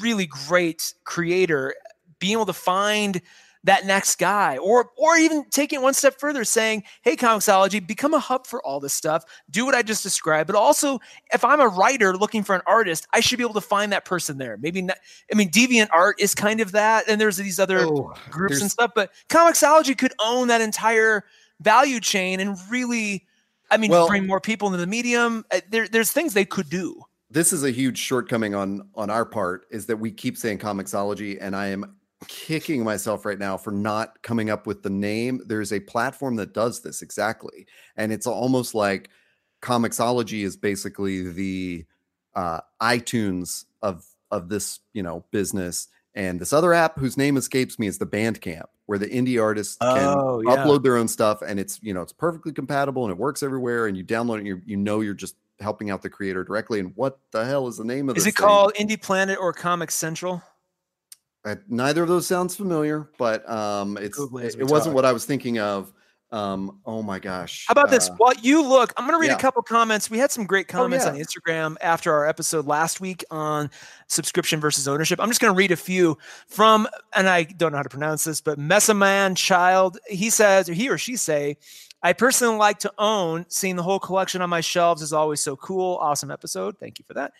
really great creator, being able to find that next guy or or even taking it one step further saying hey Comixology become a hub for all this stuff. Do what i just described but also if i'm a writer looking for an artist i should be able to find that person there. Maybe not i mean DeviantArt is kind of that and there's these other oh, groups and stuff but Comixology could own that entire value chain and really i mean well, bring more people into the medium. Uh, there, there's things they could do this is a huge shortcoming on on our part is that we keep saying comixology and i am kicking myself right now for not coming up with the name. There's a platform that does this exactly. And it's almost like Comixology is basically the uh, iTunes of of this, you know, business. And this other app whose name escapes me is the Bandcamp, where the indie artists can oh, yeah. upload their own stuff and it's, you know, it's perfectly compatible and it works everywhere and you download it and you you know you're just helping out the creator directly. And what the hell is the name of this? Is it thing? called Indie Planet or Comic Central? I, neither of those sounds familiar, but um, it's it, it wasn't what I was thinking of. Um, oh my gosh. How about uh, this? While you look, I'm going to read yeah. a couple comments. We had some great comments oh, yeah. on Instagram after our episode last week on subscription versus ownership. I'm just going to read a few from, and I don't know how to pronounce this, but Messaman Child. He says, or he or she say, I personally like to own. Seeing the whole collection on my shelves is always so cool. Awesome episode. Thank you for that.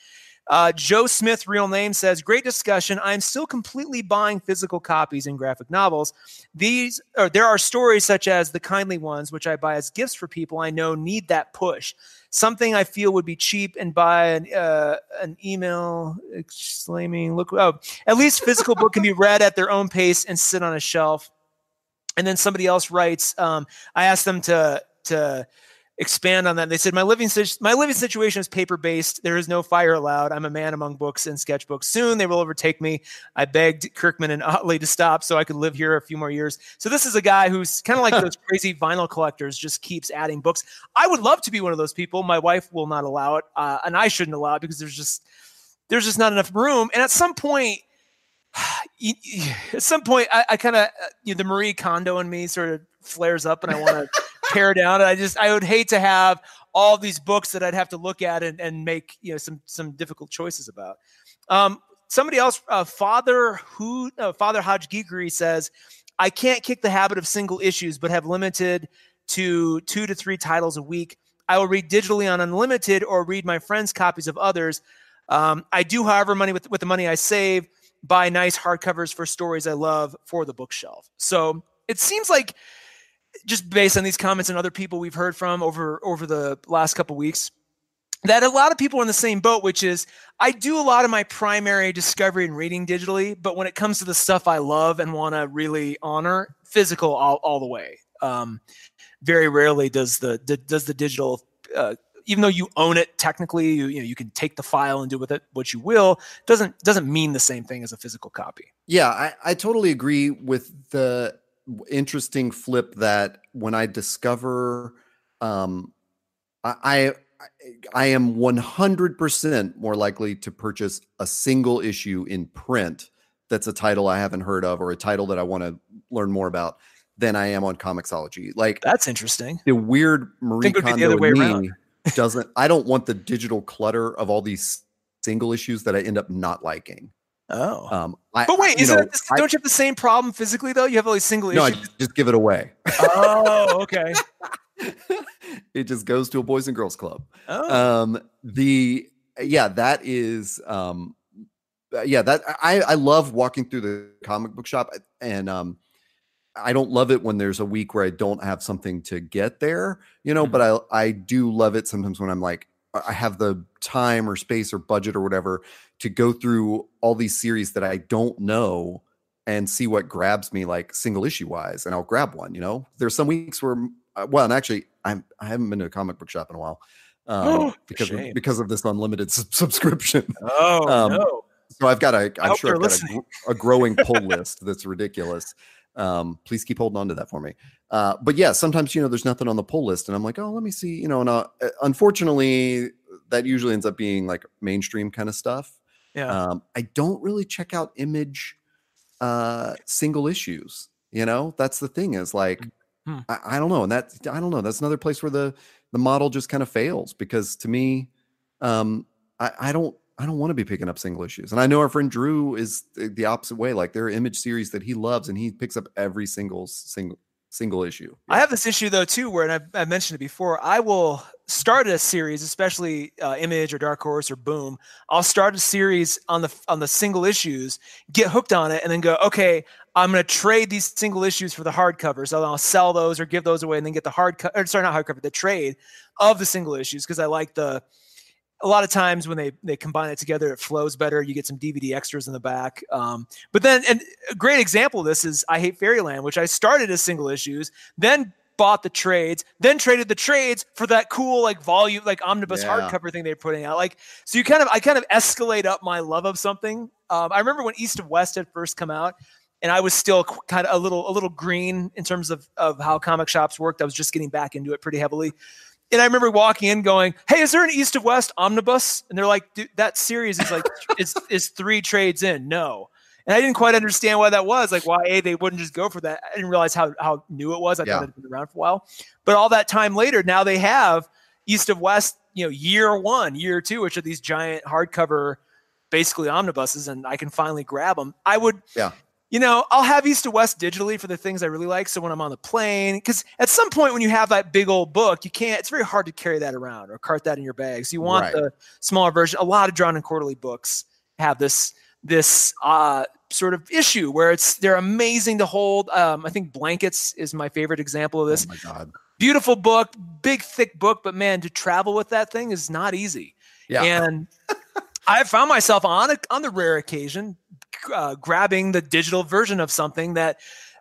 Uh, Joe Smith, real name, says, Great discussion. I'm still completely buying physical copies in graphic novels. These or there are stories such as the kindly ones, which I buy as gifts for people I know need that push. Something I feel would be cheap and buy an, uh, an email exclaiming, look, oh, at least physical book can be read at their own pace and sit on a shelf. And then somebody else writes, um, I asked them to, to, expand on that. They said my living my living situation is paper based. There is no fire allowed. I'm a man among books and sketchbooks. Soon they will overtake me. I begged Kirkman and Ottley to stop so I could live here a few more years. So this is a guy who's kind of like those crazy vinyl collectors, just keeps adding books. I would love to be one of those people. My wife will not allow it, uh, and I shouldn't allow it because there's just there's just not enough room. And at some point. At some point, I, I kind of uh, you know, the Marie Kondo in me sort of flares up, and I want to tear down. I just I would hate to have all these books that I'd have to look at and, and make you know some some difficult choices about. Um, somebody else, uh, Father who uh, Father Hodge Geekery says, I can't kick the habit of single issues, but have limited to two to three titles a week. I will read digitally on Unlimited or read my friends' copies of others. Um, I do, however, money with with the money I save, buy nice hardcovers for stories I love for the bookshelf. So it seems like just based on these comments and other people we've heard from over over the last couple weeks that a lot of people are in the same boat which is i do a lot of my primary discovery and reading digitally but when it comes to the stuff i love and want to really honor physical all, all the way um, very rarely does the, the does the digital uh, even though you own it technically you, you know you can take the file and do with it what you will doesn't doesn't mean the same thing as a physical copy yeah i, I totally agree with the interesting flip that when I discover, um, I, I am 100% more likely to purchase a single issue in print that's a title I haven't heard of or a title that I want to learn more about than I am on Comixology. Like that's interesting. The weird Marie Kondo in me doesn't. I don't want the digital clutter of all these single issues that I end up not liking. Oh, um, I, but wait, is know, it, don't you have the same problem physically though? You have all these single no, issues. No, just give it away. Oh, okay. it just goes to a boys and girls club. Oh. Um, the yeah, that is um, yeah, that I I love walking through the comic book shop and um, I don't love it when there's a week where I don't have something to get there, you know, mm-hmm. but I I do love it sometimes when I'm like I have the time or space or budget or whatever to go through all these series that I don't know and see what grabs me like single issue wise and I'll grab one, you know. There's some weeks where uh, well, and actually I'm I haven't been to a comic book shop in a while. Um, oh, because of, because of this unlimited subscription. Oh um, no. So I've got a I'm sure I've got a, a growing pull list that's ridiculous. Um, please keep holding on to that for me. Uh, but yeah, sometimes you know there's nothing on the pull list, and I'm like, oh, let me see. You know, and uh, uh unfortunately, that usually ends up being like mainstream kind of stuff. Yeah. Um, I don't really check out image uh, single issues. You know, that's the thing is like, hmm. I, I, don't know, and that I don't know. That's another place where the the model just kind of fails because to me, um, I, I don't I don't want to be picking up single issues. And I know our friend Drew is the opposite way. Like there are image series that he loves and he picks up every single single single issue. Yeah. I have this issue though too, where and I, I mentioned it before. I will start a series, especially uh, Image or Dark Horse or Boom. I'll start a series on the on the single issues, get hooked on it, and then go, okay, I'm going to trade these single issues for the hardcovers. So I'll sell those or give those away, and then get the hard co- or sorry, not hardcover, the trade of the single issues because I like the a lot of times when they they combine it together, it flows better. You get some DVD extras in the back. Um, but then, and a great example of this is I Hate Fairyland, which I started as single issues, then bought the trades, then traded the trades for that cool like volume, like omnibus yeah. hardcover thing they're putting out. Like, so you kind of, I kind of escalate up my love of something. Um, I remember when East of West had first come out, and I was still kind of a little, a little green in terms of of how comic shops worked. I was just getting back into it pretty heavily. And I remember walking in going, Hey, is there an East of West omnibus? And they're like, that series is like, is, is three trades in. No. And I didn't quite understand why that was. Like, why A, they wouldn't just go for that. I didn't realize how, how new it was. I yeah. thought it had been around for a while. But all that time later, now they have East of West, you know, year one, year two, which are these giant hardcover, basically omnibuses, and I can finally grab them. I would, yeah you know, I'll have East of West digitally for the things I really like. So when I'm on the plane, because at some point when you have that big old book, you can't, it's very hard to carry that around or cart that in your bag. So you want right. the smaller version. A lot of drawn and quarterly books have this, this uh, sort of issue where it's, they're amazing to hold. Um, I think Blankets is my favorite example of this. Oh my God. Beautiful book, big, thick book, but man, to travel with that thing is not easy. Yeah. And I found myself on a, on the rare occasion uh, grabbing the digital version of something that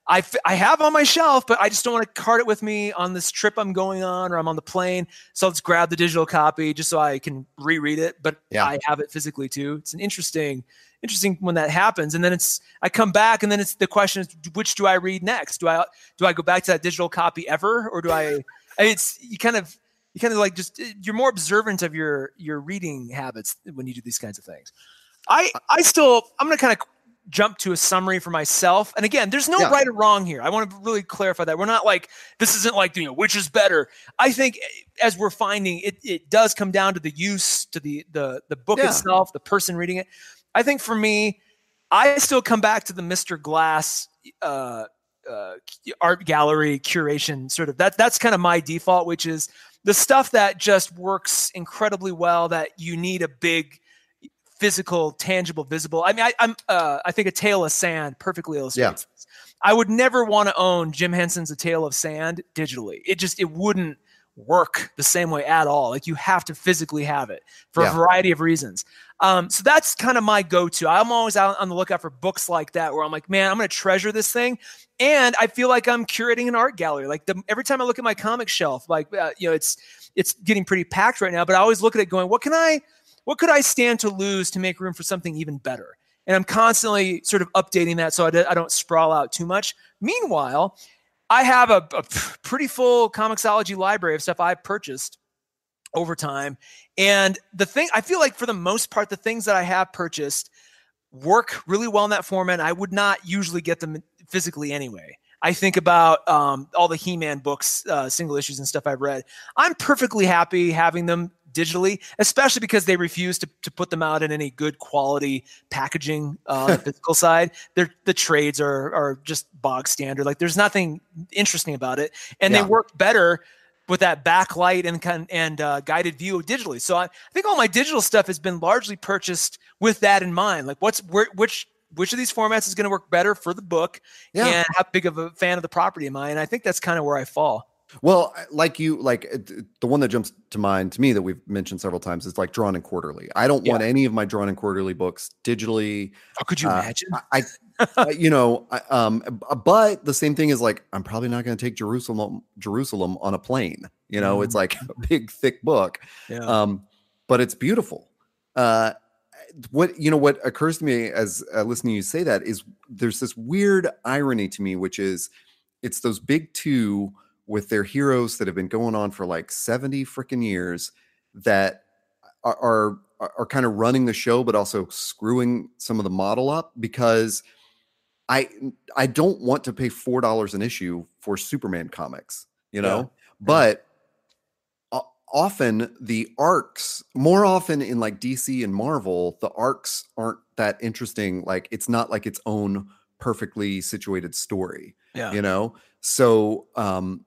I, f- I have on my shelf, but I just don't want to cart it with me on this trip I'm going on or I'm on the plane. So let's grab the digital copy just so I can reread it. But yeah. I have it physically too. It's an interesting, interesting when that happens. And then it's I come back and then it's the question is which do I read next? Do I do I go back to that digital copy ever or do I? It's you kind of you kind of like just you're more observant of your your reading habits when you do these kinds of things. I I still I'm going to kind of jump to a summary for myself. And again, there's no yeah. right or wrong here. I want to really clarify that. We're not like this isn't like you know which is better. I think as we're finding it it does come down to the use to the the the book yeah. itself, the person reading it. I think for me, I still come back to the Mr. Glass uh, uh, art gallery curation sort of that that's kind of my default, which is the stuff that just works incredibly well that you need a big physical, tangible, visible. I mean, I, am uh, I think a tale of sand perfectly illustrates. Yeah. I would never want to own Jim Henson's A Tale of Sand digitally. It just it wouldn't work the same way at all. Like you have to physically have it for yeah. a variety of reasons. Um, so that's kind of my go-to. I'm always out on the lookout for books like that where I'm like, man, I'm going to treasure this thing, and I feel like I'm curating an art gallery. Like the, every time I look at my comic shelf, like uh, you know, it's it's getting pretty packed right now, but I always look at it going, what can I what could I stand to lose to make room for something even better? And I'm constantly sort of updating that so I, I don't sprawl out too much. Meanwhile, I have a, a pretty full Comixology library of stuff I've purchased over time. And the thing, I feel like for the most part, the things that I have purchased work really well in that format. I would not usually get them physically anyway. I think about um, all the He Man books, uh, single issues, and stuff I've read. I'm perfectly happy having them digitally, especially because they refuse to, to put them out in any good quality packaging uh, on the physical side. They're, the trades are are just bog standard. Like there's nothing interesting about it, and yeah. they work better with that backlight and and uh, guided view digitally. So I, I, think all my digital stuff has been largely purchased with that in mind. Like what's where, which which of these formats is going to work better for the book, yeah. and how big of a fan of the property am I? And I think that's kind of where I fall. Well, like you, like the one that jumps to mind to me that we've mentioned several times is like Drawn and Quarterly. I don't yeah. want any of my Drawn and Quarterly books digitally. How could you uh, imagine? I, I you know, I, um, but the same thing is like I'm probably not going to take Jerusalem, Jerusalem on a plane. You know, mm. it's like a big thick book. Yeah. Um, but it's beautiful. Uh, what you know, what occurs to me as uh, listening to you say that is there's this weird irony to me, which is it's those big two with their heroes that have been going on for like 70 freaking years that are, are are kind of running the show but also screwing some of the model up because I I don't want to pay four dollars an issue for Superman comics, you know. Yeah. But often the arcs, more often in like DC and Marvel, the arcs aren't that interesting. Like it's not like its own perfectly situated story. Yeah. You know? So um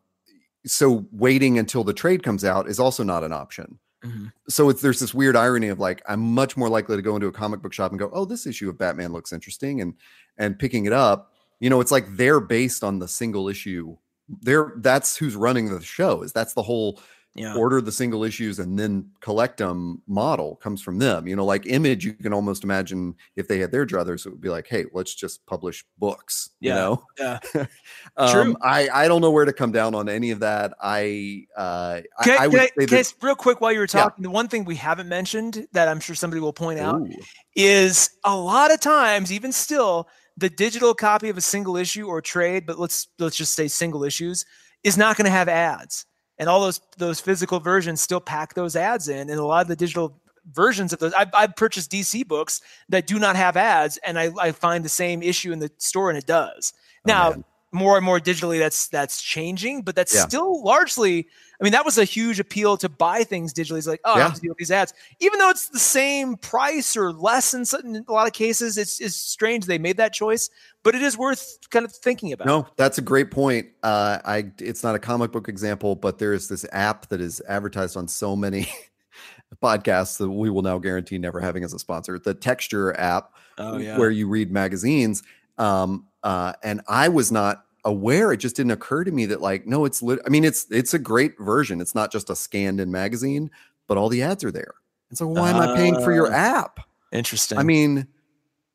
so waiting until the trade comes out is also not an option. Mm-hmm. So it's there's this weird irony of like I'm much more likely to go into a comic book shop and go, "Oh, this issue of Batman looks interesting," and and picking it up. You know, it's like they're based on the single issue. They're that's who's running the show. Is that's the whole yeah. order the single issues and then collect them model comes from them. You know, like Image, you can almost imagine if they had their druthers, it would be like, hey, let's just publish books. Yeah. You know, yeah. um, True. I I don't know where to come down on any of that. I uh, can, I, I would say that, real quick while you were talking, yeah. the one thing we haven't mentioned that I'm sure somebody will point out Ooh. is a lot of times, even still, the digital copy of a single issue or trade, but let's let's just say single issues, is not going to have ads and all those those physical versions still pack those ads in and a lot of the digital versions of those I've, I've purchased dc books that do not have ads and I, I find the same issue in the store and it does oh, now man. more and more digitally that's that's changing but that's yeah. still largely I mean, that was a huge appeal to buy things digitally. It's like, oh, yeah. I have to deal with these ads, even though it's the same price or less in, in a lot of cases. It's, it's strange they made that choice, but it is worth kind of thinking about. No, that's a great point. Uh, I it's not a comic book example, but there is this app that is advertised on so many podcasts that we will now guarantee never having as a sponsor. The Texture app, oh, yeah. where you read magazines. Um, uh, and I was not aware it just didn't occur to me that like no it's lit- i mean it's it's a great version it's not just a scanned in magazine but all the ads are there. And so why uh, am i paying for your ah, app? Interesting. i mean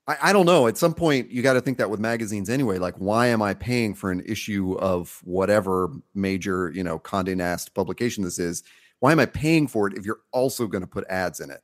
I, I don't know at some point you got to think that with magazines anyway like why am i paying for an issue of whatever major you know conde nast publication this is? Why am i paying for it if you're also going to put ads in it?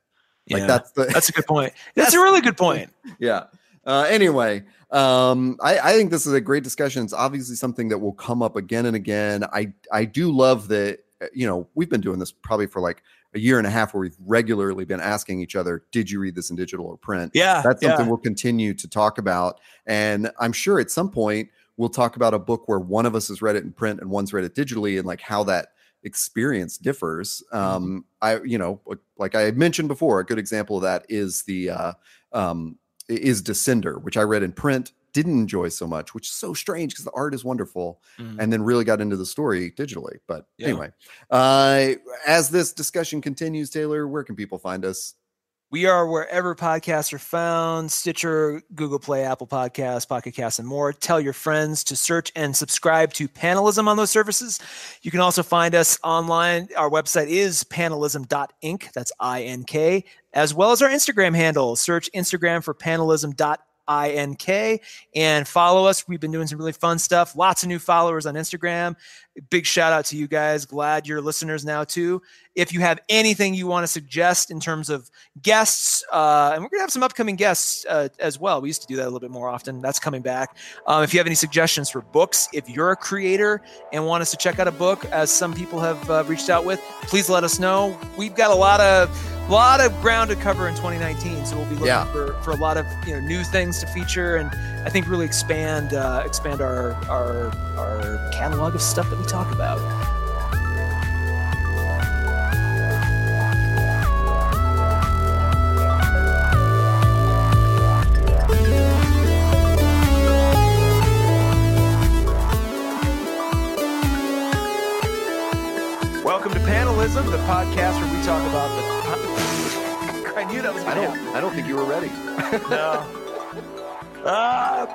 Like yeah, that's the that's a good point. That's, that's a really good point. Yeah uh, anyway, um, I, I, think this is a great discussion. It's obviously something that will come up again and again. I I do love that. Uh, you know, we've been doing this probably for like a year and a half, where we've regularly been asking each other, "Did you read this in digital or print?" Yeah, that's something yeah. we'll continue to talk about. And I'm sure at some point we'll talk about a book where one of us has read it in print and one's read it digitally, and like how that experience differs. Mm-hmm. Um, I, you know, like I mentioned before, a good example of that is the uh, um, is Descender, which I read in print, didn't enjoy so much, which is so strange because the art is wonderful, mm. and then really got into the story digitally. But yeah. anyway, uh, as this discussion continues, Taylor, where can people find us? We are wherever podcasts are found Stitcher, Google Play, Apple Podcasts, Pocket Casts, and more. Tell your friends to search and subscribe to Panelism on those services. You can also find us online. Our website is panelism.ink. That's I N K, as well as our Instagram handle. Search Instagram for panelism.ink I-N-K, and follow us. We've been doing some really fun stuff. Lots of new followers on Instagram. Big shout out to you guys. Glad you're listeners now too. If you have anything you want to suggest in terms of guests, uh, and we're gonna have some upcoming guests uh, as well. We used to do that a little bit more often. That's coming back. Um, if you have any suggestions for books, if you're a creator and want us to check out a book, as some people have uh, reached out with, please let us know. We've got a lot of a lot of ground to cover in 2019, so we'll be looking yeah. for, for a lot of you know new things to feature, and I think really expand uh, expand our our our catalog of stuff that we talk about. The podcast where we talk about the. I knew that was. I don't. Happen. I don't think you were ready. no. Ah,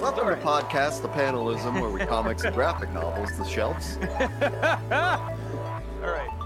Welcome to podcast, the panelism, where we comics and graphic novels, the shelves. All right.